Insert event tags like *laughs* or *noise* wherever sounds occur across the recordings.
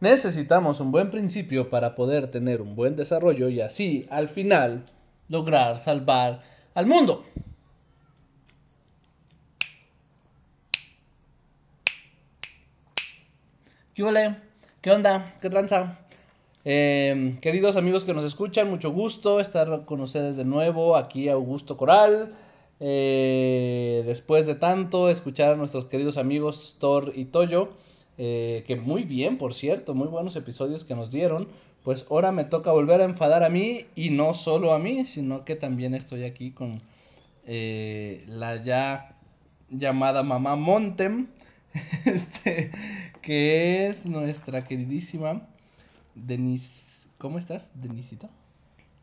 Necesitamos un buen principio para poder tener un buen desarrollo y así, al final, lograr salvar al mundo. ¿Qué onda? ¿Qué tranza? Eh, queridos amigos que nos escuchan, mucho gusto estar con ustedes de nuevo. Aquí Augusto Coral. Eh, después de tanto escuchar a nuestros queridos amigos Thor y Toyo, eh, que muy bien, por cierto, muy buenos episodios que nos dieron. Pues ahora me toca volver a enfadar a mí y no solo a mí, sino que también estoy aquí con la ya llamada mamá Montem. *laughs* Este, que es nuestra queridísima Denise. ¿Cómo estás, Denisita?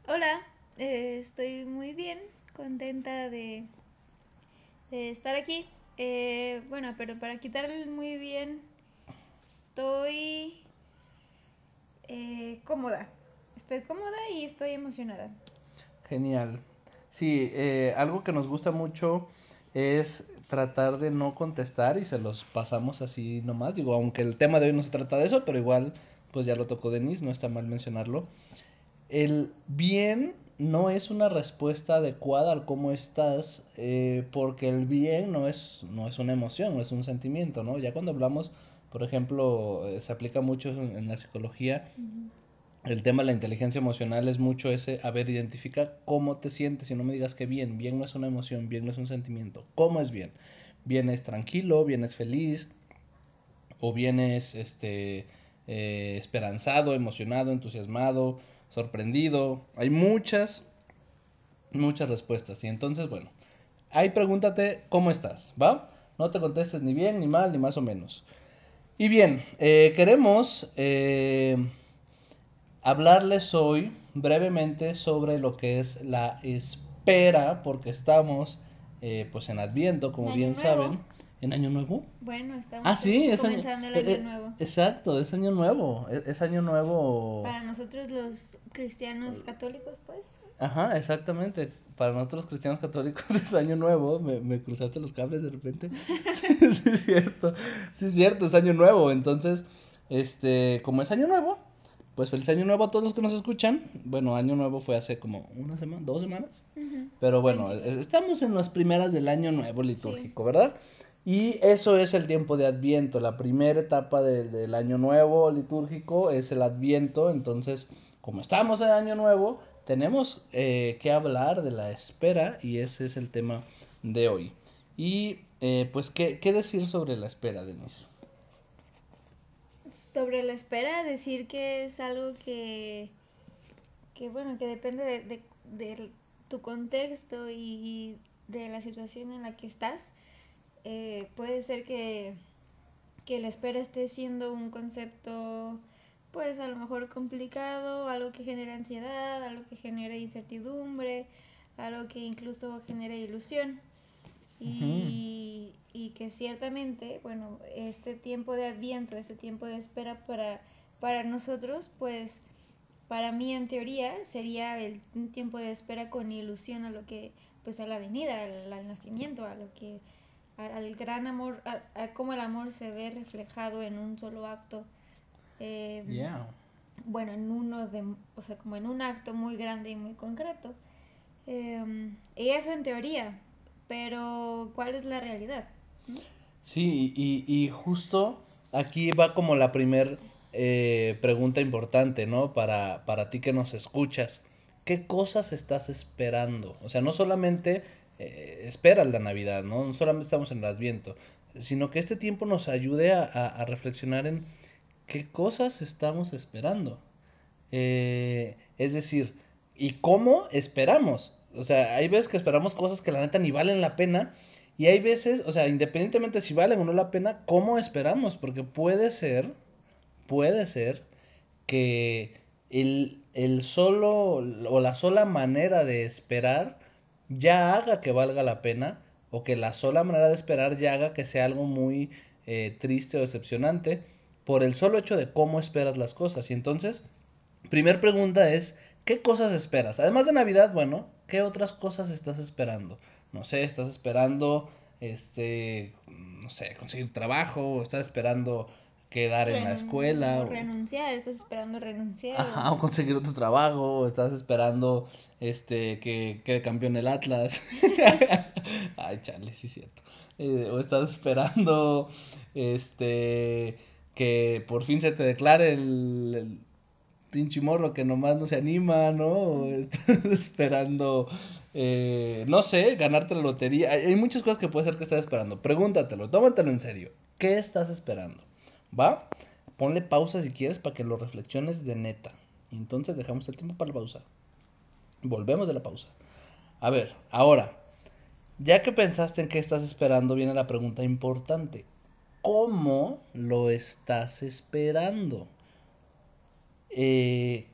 Hola, eh, estoy muy bien, contenta de, de estar aquí. Eh, bueno, pero para quitarle muy bien, estoy eh, cómoda. Estoy cómoda y estoy emocionada. Genial. Sí, eh, algo que nos gusta mucho es tratar de no contestar y se los pasamos así nomás. Digo, aunque el tema de hoy no se trata de eso, pero igual, pues ya lo tocó Denise, no está mal mencionarlo. El bien no es una respuesta adecuada al cómo estás, eh, porque el bien no es, no es una emoción, no es un sentimiento, ¿no? Ya cuando hablamos, por ejemplo, eh, se aplica mucho en, en la psicología. Uh -huh el tema de la inteligencia emocional es mucho ese, a ver, identifica cómo te sientes y no me digas que bien, bien no es una emoción, bien no es un sentimiento, ¿cómo es bien? Bien es tranquilo, bien es feliz, o bien es este, eh, esperanzado, emocionado, entusiasmado, sorprendido, hay muchas, muchas respuestas y entonces, bueno, ahí pregúntate cómo estás, ¿va? No te contestes ni bien, ni mal, ni más o menos. Y bien, eh, queremos... Eh, hablarles hoy brevemente sobre lo que es la espera, porque estamos eh, pues en Adviento, como bien nuevo? saben. ¿En Año Nuevo? Bueno, estamos ah, sí, es comenzando año, el Año eh, Nuevo. Exacto, es Año Nuevo. Es, es, Año Nuevo. Para nosotros los cristianos católicos, pues. Ajá, exactamente. Para nosotros cristianos católicos *laughs* es Año Nuevo. Me, me cruzaste los cables de repente. *laughs* sí, sí, es cierto. Sí, es cierto, es Año Nuevo. Entonces, este, como es Año Nuevo, pues feliz año nuevo a todos los que nos escuchan. Bueno, año nuevo fue hace como una semana, dos semanas. Uh -huh. Pero bueno, 20. estamos en las primeras del año nuevo litúrgico, sí. ¿verdad? Y eso es el tiempo de Adviento. La primera etapa de, del año nuevo litúrgico es el Adviento. Entonces, como estamos en año nuevo, tenemos eh, que hablar de la espera y ese es el tema de hoy. Y eh, pues, ¿qué, ¿qué decir sobre la espera, Denise? sobre la espera, decir que es algo que, que bueno, que depende de, de, de tu contexto y de la situación en la que estás. Eh, puede ser que, que la espera esté siendo un concepto, pues a lo mejor complicado, algo que genera ansiedad, algo que genera incertidumbre, algo que incluso genera ilusión. Y, uh -huh. y, que ciertamente, bueno, este tiempo de adviento, este tiempo de espera para, para nosotros, pues para mí en teoría sería el un tiempo de espera con ilusión a lo que, pues a la venida, al, al nacimiento, a lo que, al, gran amor, a, a, cómo el amor se ve reflejado en un solo acto. Eh, yeah. Bueno, en uno de, o sea, como en un acto muy grande y muy concreto. Eh, y eso en teoría, pero ¿cuál es la realidad? Sí, y, y justo aquí va como la primer eh, pregunta importante, ¿no? Para, para ti que nos escuchas. ¿Qué cosas estás esperando? O sea, no solamente eh, esperas la Navidad, ¿no? No solamente estamos en el Adviento, sino que este tiempo nos ayude a, a, reflexionar en qué cosas estamos esperando. Eh, es decir, ¿y cómo esperamos? O sea, hay veces que esperamos cosas que la neta ni valen la pena. Y hay veces, o sea, independientemente si valen o no la pena, ¿cómo esperamos? Porque puede ser, puede ser que el, el solo o la sola manera de esperar ya haga que valga la pena o que la sola manera de esperar ya haga que sea algo muy eh, triste o decepcionante por el solo hecho de cómo esperas las cosas. Y entonces, primer pregunta es, ¿qué cosas esperas? Además de Navidad, bueno, ¿qué otras cosas estás esperando? No sé, estás esperando, este, no sé, conseguir trabajo, o estás esperando quedar en la escuela. O renunciar, estás esperando renunciar. Ajá, o conseguir otro trabajo, o estás esperando este que quede campeón el Atlas. *laughs* Ay, chale, sí es cierto. Eh, o estás esperando este que por fin se te declare el, pinche morro que nomás no se anima, ¿no? O estás *laughs* esperando, eh, no sé, ganarte la lotería. Hay, hay muchas cosas que puede ser que estés esperando. Pregúntatelo, tómatelo en serio. ¿Qué estás esperando? ¿Va? Ponle pausa si quieres para que lo reflexiones de neta. Y entonces dejamos el tiempo para la pausa. Volvemos de la pausa. A ver, ahora, ya que pensaste en qué estás esperando, viene la pregunta importante. ¿Cómo lo estás esperando? Eh,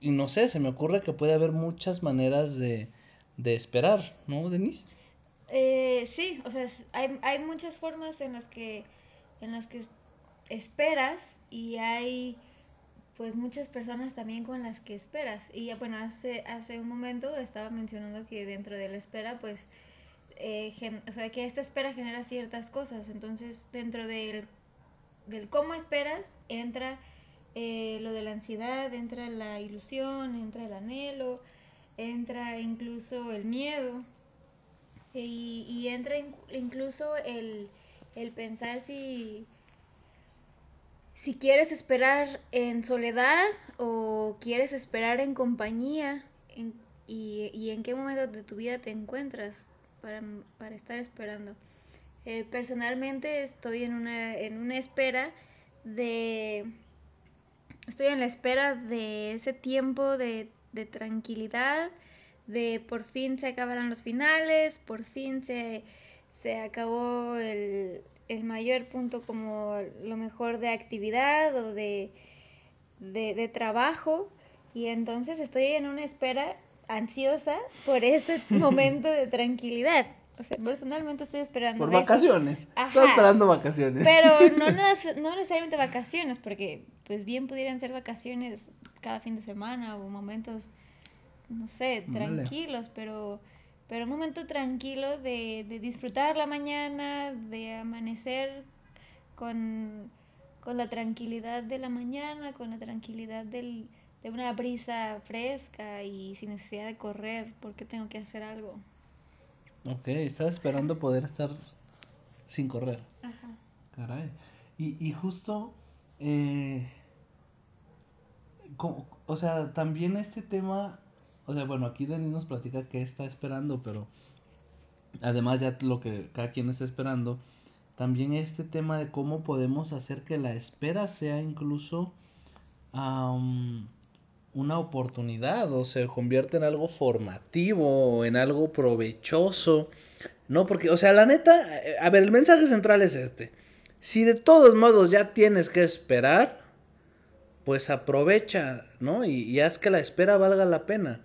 y no sé, se me ocurre que puede haber muchas maneras de, de esperar, ¿no, Denise? Eh, sí, o sea, hay, hay muchas formas en las que en las que esperas y hay pues muchas personas también con las que esperas. Y bueno, hace, hace un momento estaba mencionando que dentro de la espera pues eh, o sea, que esta espera genera ciertas cosas. Entonces, dentro del, del cómo esperas, entra eh, lo de la ansiedad, entra la ilusión, entra el anhelo, entra incluso el miedo y, y entra incluso el, el pensar si, si quieres esperar en soledad o quieres esperar en compañía y, y, en qué momento de tu vida te encuentras para, para estar esperando. Eh, personalmente estoy en una, en una espera de... Estoy en la espera de ese tiempo de, de tranquilidad, de por fin se acabarán los finales, por fin se, se acabó el, el mayor punto como lo mejor de actividad o de, de, de trabajo y entonces estoy en una espera ansiosa por ese *laughs* momento de tranquilidad. O sea, personalmente estoy esperando. Por vacaciones. Estoy esperando vacaciones. Pero no, *laughs* no necesariamente vacaciones, porque pues bien pudieran ser vacaciones cada fin de semana o momentos, no sé, tranquilos, pero, pero un momento tranquilo de, de disfrutar la mañana, de amanecer con, con la tranquilidad de la mañana, con la tranquilidad del, de una brisa fresca y sin necesidad de correr porque tengo que hacer algo. Ok, estaba esperando poder estar sin correr. Ajá. Caray. Y, y justo, eh, o sea, también este tema, o sea, bueno, aquí Denis nos platica que está esperando, pero además ya lo que cada quien está esperando, también este tema de cómo podemos hacer que la espera sea incluso una oportunidad o se convierte en algo formativo o en algo provechoso. No, porque, o sea, la neta, a ver, el mensaje central es este. Si de todos modos ya tienes que esperar, pues aprovecha, ¿no? Y, haz que la espera valga la pena.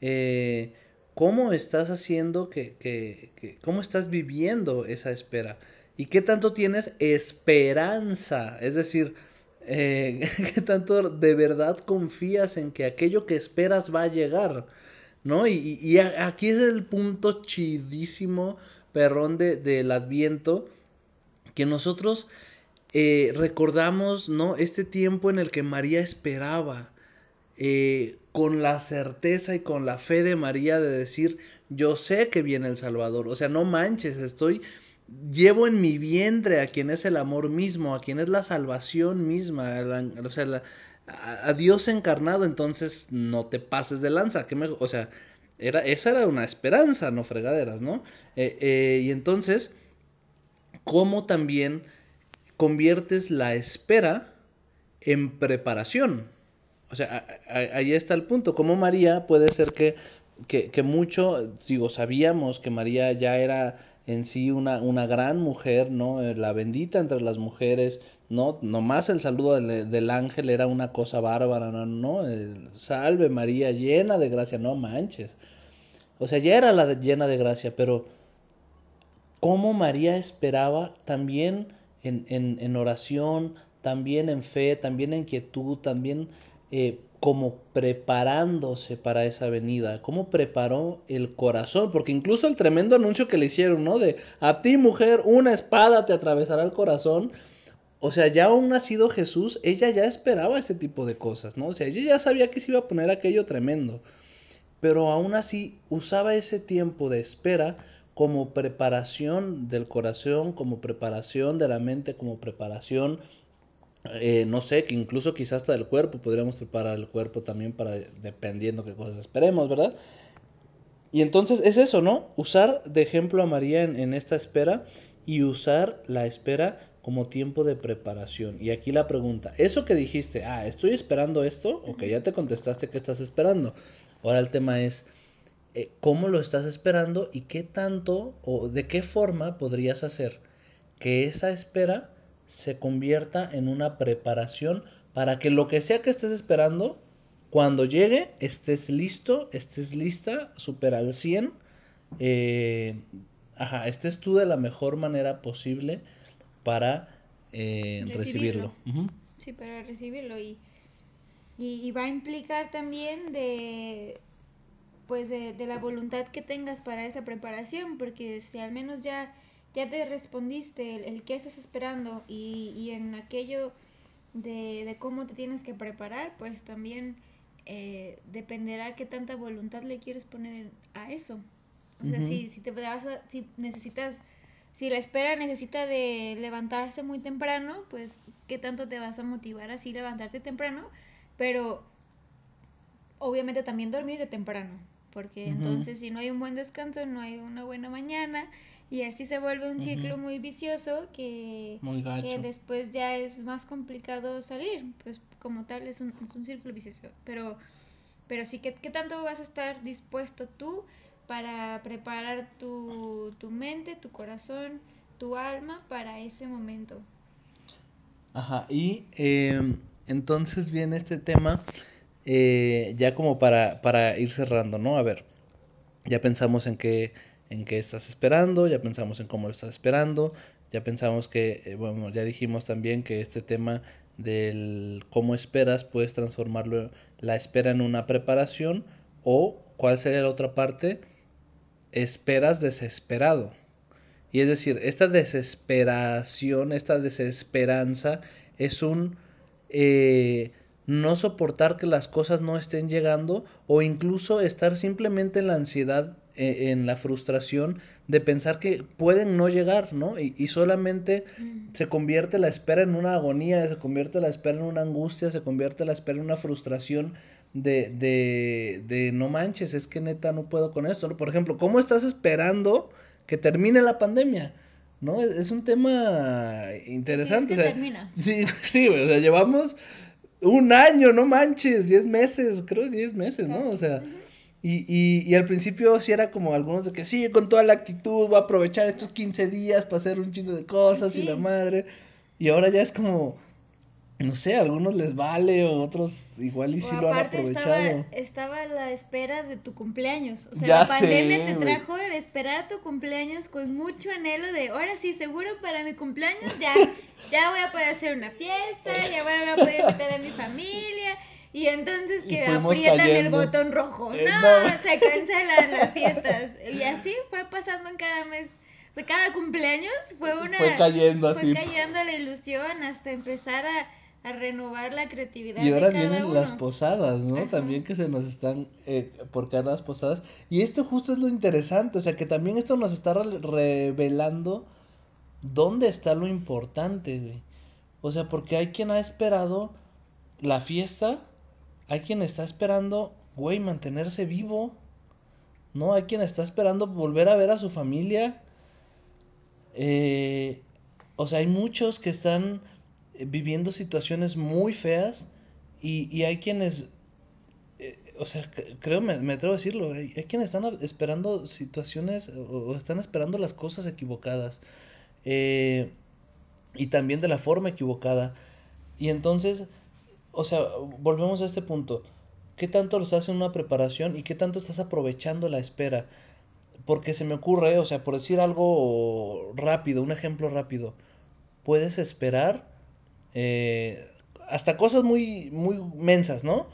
Eh, ¿Cómo estás haciendo que, que, que, cómo estás viviendo esa espera? ¿Y qué tanto tienes esperanza? Es decir, eh, *laughs* ¿Qué tanto de verdad confías en que aquello que esperas va a llegar? ¿No? Y, aquí es el punto chidísimo, perrón, de, del adviento, que nosotros eh, recordamos, ¿no? Este tiempo en el que María esperaba, eh, con la certeza y con la fe de María de decir, yo sé que viene el Salvador, o sea, no manches, estoy llevo en mi vientre a quien es el amor mismo, a quien es la salvación misma, o sea, a, Dios encarnado, entonces no te pases de lanza, que me, o sea, era, esa era una esperanza, no fregaderas, ¿no? Eh, eh, y entonces, ¿cómo también conviertes la espera en preparación? O sea, ahí está el punto, como María puede ser que que, que, mucho, digo, sabíamos que María ya era en sí una, una gran mujer, ¿no? Eh, la bendita entre las mujeres, ¿no? Nomás el saludo del, del ángel era una cosa bárbara, ¿no? no salve María, llena de gracia, no manches. O sea, ya era la llena de gracia, pero cómo María esperaba también en, en, en oración, también en fe, también en quietud, también eh, como preparándose para esa venida, cómo preparó el corazón, porque incluso el tremendo anuncio que le hicieron, ¿no? De a ti mujer, una espada te atravesará el corazón, o sea, ya aún nacido Jesús, ella ya esperaba ese tipo de cosas, ¿no? O sea, ella ya sabía que se iba a poner aquello tremendo, pero aún así usaba ese tiempo de espera como preparación del corazón, como preparación de la mente, como preparación, eh, no sé, que incluso quizás hasta del cuerpo, podríamos preparar el cuerpo también para, dependiendo qué cosas esperemos, ¿verdad? Y entonces es eso, ¿no? Usar de ejemplo a María en, en esta espera y usar la espera como tiempo de preparación. Y aquí la pregunta, eso que dijiste, ah, estoy esperando esto, ok, ya te contestaste que estás esperando. Ahora el tema es, eh, ¿cómo lo estás esperando y qué tanto o de qué forma podrías hacer que esa espera se convierta en una preparación para que lo que sea que estés esperando, cuando llegue, estés listo, estés lista, super al 100, eh, ajá, estés tú de la mejor manera posible para eh, recibirlo. recibirlo. Sí, para recibirlo y, y, va a implicar también de pues de, de, la voluntad que tengas para esa preparación, porque si al menos ya, ya te respondiste el, el qué estás esperando y, y en aquello de, de, cómo te tienes que preparar, pues también eh, dependerá qué tanta voluntad le quieres poner a eso. O sea, uh -huh. si, si te vas a, si necesitas si la espera necesita de levantarse muy temprano, pues qué tanto te vas a motivar así levantarte temprano, pero obviamente también dormir de temprano, porque uh -huh. entonces si no hay un buen descanso, no hay una buena mañana y así se vuelve un ciclo uh -huh. muy vicioso que, que después ya es más complicado salir, pues como tal es un, es un círculo vicioso, pero, pero sí, ¿qué, ¿qué tanto vas a estar dispuesto tú para preparar tu, tu, mente, tu corazón, tu alma para ese momento. Ajá, y eh, entonces viene este tema eh, ya como para, para ir cerrando, ¿no? A ver, ya pensamos en qué, en qué estás esperando, ya pensamos en cómo lo estás esperando, ya pensamos que, eh, bueno, ya dijimos también que este tema del cómo esperas puedes transformarlo la espera en una preparación o cuál sería la otra parte esperas desesperado. Y es decir, esta desesperación, esta desesperanza es un eh, no soportar que las cosas no estén llegando o incluso estar simplemente en la ansiedad, en la frustración de pensar que pueden no llegar, ¿no? Y, y solamente mm. se convierte la espera en una agonía, se convierte la espera en una angustia, se convierte la espera en una frustración de, de, de no manches, es que neta no puedo con esto. Por ejemplo, ¿cómo estás esperando que termine la pandemia? ¿No? Es, es un tema interesante. Sí, es que o sea, termina. Sí, *laughs* sí, o sea, llevamos un año, no manches, 10 meses, creo 10 meses, ¿no? O sea, uh -huh. Y, y, y, al principio sí era como algunos de que sí, con toda la actitud, voy a aprovechar estos 15 días para hacer un chingo de cosas sí. y la madre. Y ahora ya es como, no sé, a algunos les vale, o otros igual y sí lo han aprovechado. Estaba, estaba la espera de tu cumpleaños. O sea, ya la pandemia sé, te trajo el esperar tu cumpleaños con mucho anhelo de ahora sí, seguro para mi cumpleaños ya, *laughs* ya voy a poder hacer una fiesta, ya voy a poder invitar a mi *laughs* familia. Y entonces que aprietan cayendo. el botón rojo. Eh, no, no, se cancelan *laughs* las fiestas. Y así fue pasando en cada mes de cada cumpleaños fue una fue cayendo fue así cayendo la ilusión hasta empezar a a renovar la creatividad. Y ahora de cada vienen uno. las posadas, ¿no? Ajá. También que se nos están eh, por caer las posadas. Y esto justo es lo interesante, o sea que también esto nos está re revelando dónde está lo importante, güey. O sea, porque hay quien ha esperado la fiesta, hay quien está esperando, güey, mantenerse vivo, ¿no? Hay quien está esperando volver a ver a su familia. Eh, o sea, hay muchos que están viviendo situaciones muy feas y, y hay quienes, eh, o sea, creo, me, me, atrevo a decirlo, hay, hay quienes están esperando situaciones o, están esperando las cosas equivocadas eh, y también de la forma equivocada. Y entonces, o sea, volvemos a este punto. ¿Qué tanto lo estás en una preparación y qué tanto estás aprovechando la espera? Porque se me ocurre, o sea, por decir algo rápido, un ejemplo rápido, puedes esperar eh, hasta cosas muy, muy mensas, ¿no?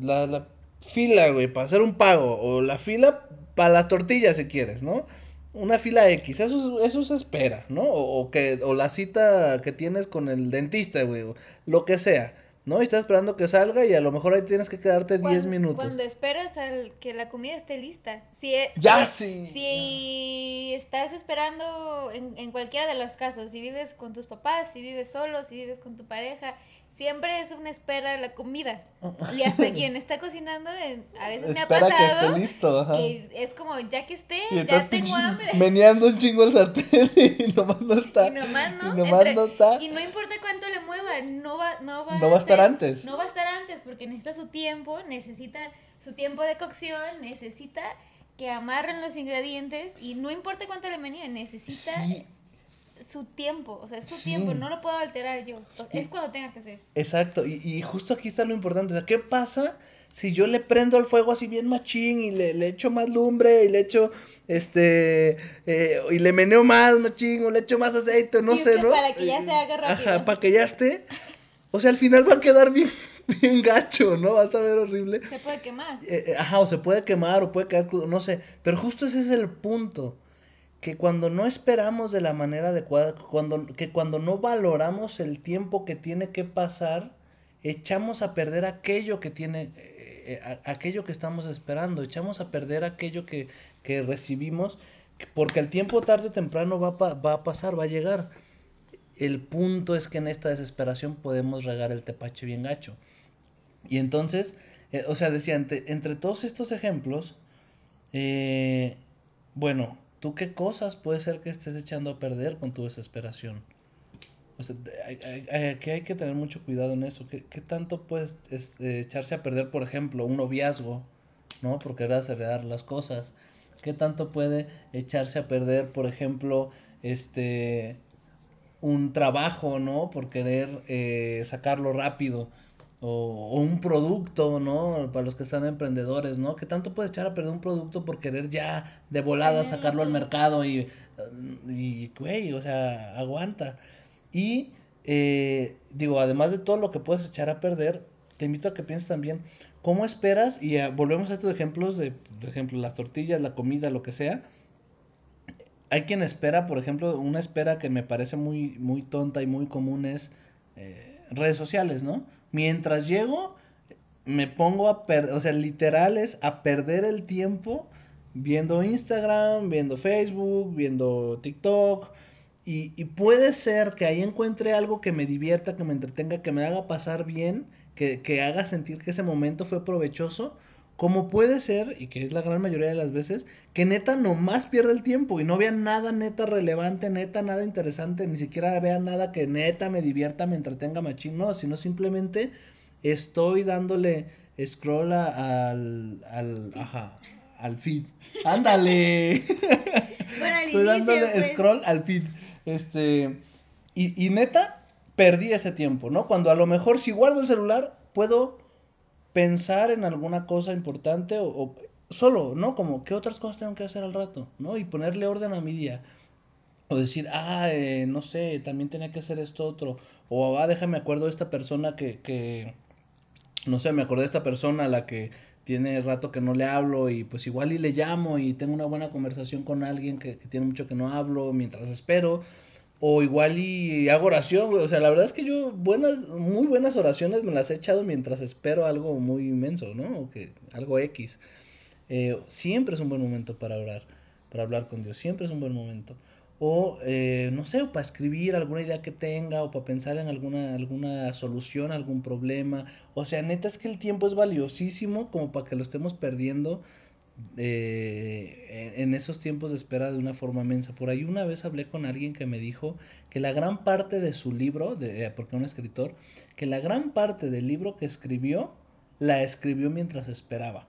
La, la fila, güey, para hacer un pago, o la fila para las tortillas si quieres, ¿no? una fila X, eso, eso se espera, ¿no? O, o que, o la cita que tienes con el dentista, güey, lo que sea. ¿No? Y estás esperando que salga y a lo mejor ahí tienes que quedarte 10 minutos. Cuando esperas al que la comida esté lista. Si, e, ya, si, sí. Si estás esperando en, en, cualquiera de los casos, si vives con tus papás, si vives solo, si vives con tu pareja, siempre es una espera la comida. Y hasta *laughs* quien está cocinando, a veces me ha pasado que, esté listo, ajá. que es como, ya que esté, ya tengo hambre. Meneando un chingo el sartén *laughs* y nomás no está. Y nomás no, y nomás entre, no está. Y no importa cuánto le mueva, no va, no va, no va a estar ser, antes. No va a estar antes porque necesita su tiempo, necesita su tiempo de cocción, necesita que amarren los ingredientes y no importa cuánto le menee, necesita sí su tiempo, o sea, es su Sí. tiempo, no lo puedo alterar yo. Es Y- cuando tenga que ser. Exacto, y, y justo aquí está lo importante. O sea, ¿qué pasa si yo le prendo al fuego así bien machín y le, le echo más lumbre y le echo, este, eh, y le meneo más machín o le echo más aceite, no Y sé, ¿no? para que ya se haga Eh, rápido. Ajá, para que ya esté. O sea, al final va a quedar bien, *laughs* bien gacho, ¿no? Vas a ver horrible. Se puede quemar. Eh, eh, ajá, o se puede quemar o puede quedar crudo, no sé. Pero justo ese es el punto. Que cuando no esperamos de la manera adecuada, cuando, que cuando no valoramos el tiempo que tiene que pasar, echamos a perder aquello que tiene, eh, a- aquello que estamos esperando, echamos a perder aquello que, que recibimos, porque el tiempo tarde o temprano va, pa- va a pasar, va a llegar. El punto es que en esta desesperación podemos regar el tepache bien gacho. Y entonces, eh, o sea, decía, entre, entre todos estos ejemplos, eh, bueno, ¿tú qué cosas puede ser que estés echando a perder con tu desesperación? O sea, hay- aquí hay que tener mucho cuidado en eso. ¿Qué, qué tanto puedes es- eh, echarse a perder, por ejemplo, un noviazgo, ¿no? Por querer acelerar las cosas. ¿Qué tanto puede echarse a perder, por ejemplo, este, un trabajo, ¿no? Por querer eh, sacarlo rápido. O, o un producto, ¿no? Para los que están emprendedores, ¿no? ¿Qué tanto puedes echar a perder un producto por querer ya de volada sacarlo al mercado y, y, güey, o sea, aguanta. Y, eh, digo, además de todo lo que puedes echar a perder, te invito a que pienses también, ¿cómo esperas? Y eh, volvemos a estos ejemplos de, por ejemplo, las tortillas, la comida, lo que sea. Hay quien espera, por ejemplo, una espera que me parece muy, muy tonta y muy común es eh, redes sociales, ¿no? Mientras llego, me pongo a perder, o sea, literal es a perder el tiempo viendo Instagram, viendo Facebook, viendo TikTok. Y, y puede ser que ahí encuentre algo que me divierta, que me entretenga, que me haga pasar bien, que, que haga sentir que ese momento fue provechoso. Como puede ser, y que es la gran mayoría de las veces, que neta nomás pierda el tiempo y no vea nada neta relevante, neta nada interesante, ni siquiera vea nada que neta me divierta, me entretenga machín, no, sino simplemente estoy dándole scroll a- al, al, ajá, al feed. Ándale. *laughs* Bueno, Estoy inicio, dándole pues. scroll al feed. Este, y, y neta, perdí ese tiempo, ¿no? Cuando a lo mejor si guardo el celular, puedo pensar en alguna cosa importante o, solo, ¿no? Como, ¿qué otras cosas tengo que hacer al rato? ¿No? Y ponerle orden a mi día. O decir, ah, eh, no sé, también tenía que hacer esto otro. O, ah, déjame acuerdo de esta persona que, que, no sé, me acordé de esta persona a la que tiene rato que no le hablo y pues igual y le llamo y tengo una buena conversación con alguien que, que tiene mucho que no hablo mientras espero. O igual y hago oración, güey. O sea, la verdad es que yo buenas, muy buenas oraciones me las he echado mientras espero algo muy inmenso, ¿no? O que algo X. Eh, siempre es un buen momento para orar, para hablar con Dios. Siempre es un buen momento. O, eh, no sé, o para escribir alguna idea que tenga, o para pensar en alguna, alguna solución, algún problema. O sea, neta es que el tiempo es valiosísimo como para que lo estemos perdiendo eh, en, esos tiempos de espera de una forma mensa. Por ahí una vez hablé con alguien que me dijo que la gran parte de su libro, de, eh, porque un escritor, que la gran parte del libro que escribió la escribió mientras esperaba.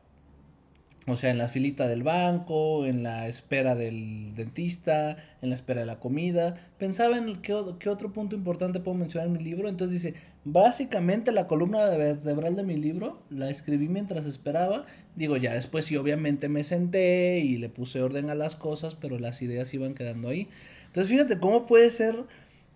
O sea, en la filita del banco, en la espera del dentista, en la espera de la comida. Pensaba en qué, qué otro punto importante puedo mencionar en mi libro. Entonces dice, básicamente la columna vertebral de mi libro la escribí mientras esperaba. Digo, ya después sí, obviamente me senté y le puse orden a las cosas, pero las ideas iban quedando ahí. Entonces fíjate cómo puede ser...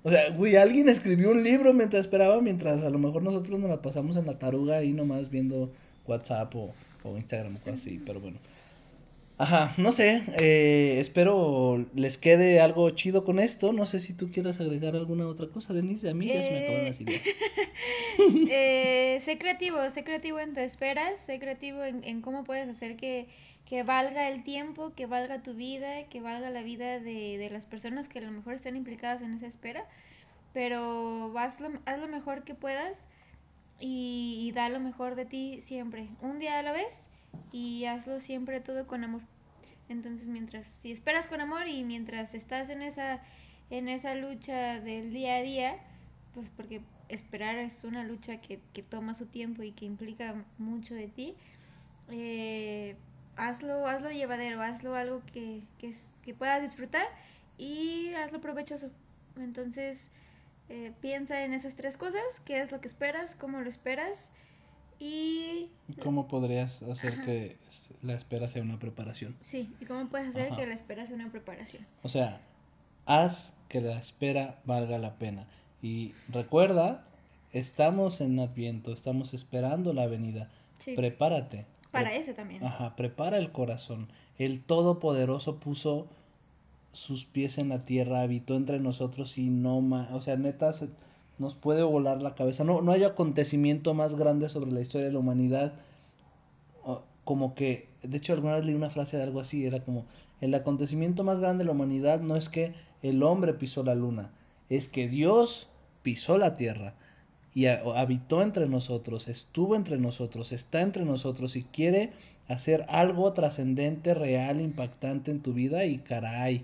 O sea, güey, alguien escribió un libro mientras esperaba, mientras a lo mejor nosotros nos la pasamos en la taruga ahí nomás viendo WhatsApp o, o Instagram o cosas así, pero bueno. Ajá, no sé, eh, espero les quede algo chido con esto. No sé si tú quieras agregar alguna otra cosa, Denise. A mí ya se me acabaron Eh, las *laughs* ideas. eh, sé creativo, sé creativo en tu espera, sé creativo en, en cómo puedes hacer que, que valga el tiempo, que valga tu vida, que valga la vida de, de las personas que a lo mejor están implicadas en esa espera, pero haz lo, haz lo mejor que puedas y, da lo mejor de ti siempre, un día a la vez y hazlo siempre todo con amor. Entonces, mientras, si esperas con amor y mientras estás en esa, en esa lucha del día a día, pues porque esperar es una lucha que, que toma su tiempo y que implica mucho de ti, eh, hazlo, hazlo llevadero, hazlo algo que, que, que puedas disfrutar y hazlo provechoso. Entonces, eh, piensa en esas tres cosas, qué es lo que esperas, cómo lo esperas y ¿Cómo podrías hacer Ajá. que la espera sea una preparación? sí, y cómo puedes hacer Ajá. que la espera sea una preparación. O sea, haz que la espera valga la pena. Y recuerda, estamos en Adviento, estamos esperando la venida. Sí, Prepárate. para Pre- eso también. Ajá, prepara el corazón. El Todopoderoso puso sus pies en la tierra, habitó entre nosotros y no más, o sea, neta se- nos puede volar la cabeza. No, no hay acontecimiento más grande sobre la historia de la humanidad. Como que, de hecho, alguna vez leí una frase de algo así, era como, el acontecimiento más grande de la humanidad no es que el hombre pisó la luna, es que Dios pisó la tierra y ha- habitó entre nosotros, estuvo entre nosotros, está entre nosotros y quiere hacer algo trascendente, real, impactante en tu vida y caray,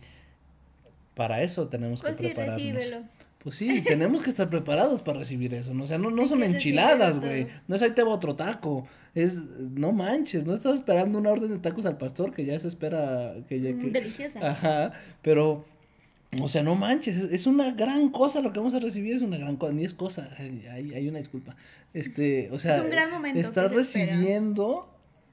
para eso tenemos que Pues sí, prepararnos. recíbelo. Pues sí, tenemos que estar preparados para recibir eso, ¿no? O sea, no, no *laughs* son enchiladas, güey. No es ahí te va otro taco. Es, no manches, no estás esperando una orden de tacos al pastor que ya se espera que ya Mm, que... deliciosa. Ajá, pero, o sea, no manches, es, es una gran cosa lo que vamos a recibir, es una gran cosa, ni es cosa, hay, hay, una disculpa. Este, o sea, Es un gran momento estás espera. recibiendo,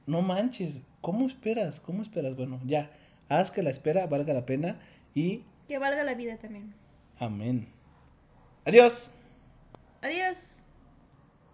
no manches, ¿cómo esperas? ¿Cómo esperas? Bueno, ya, haz que la espera valga la pena y Que valga la vida también. amén. Adiós. Adiós.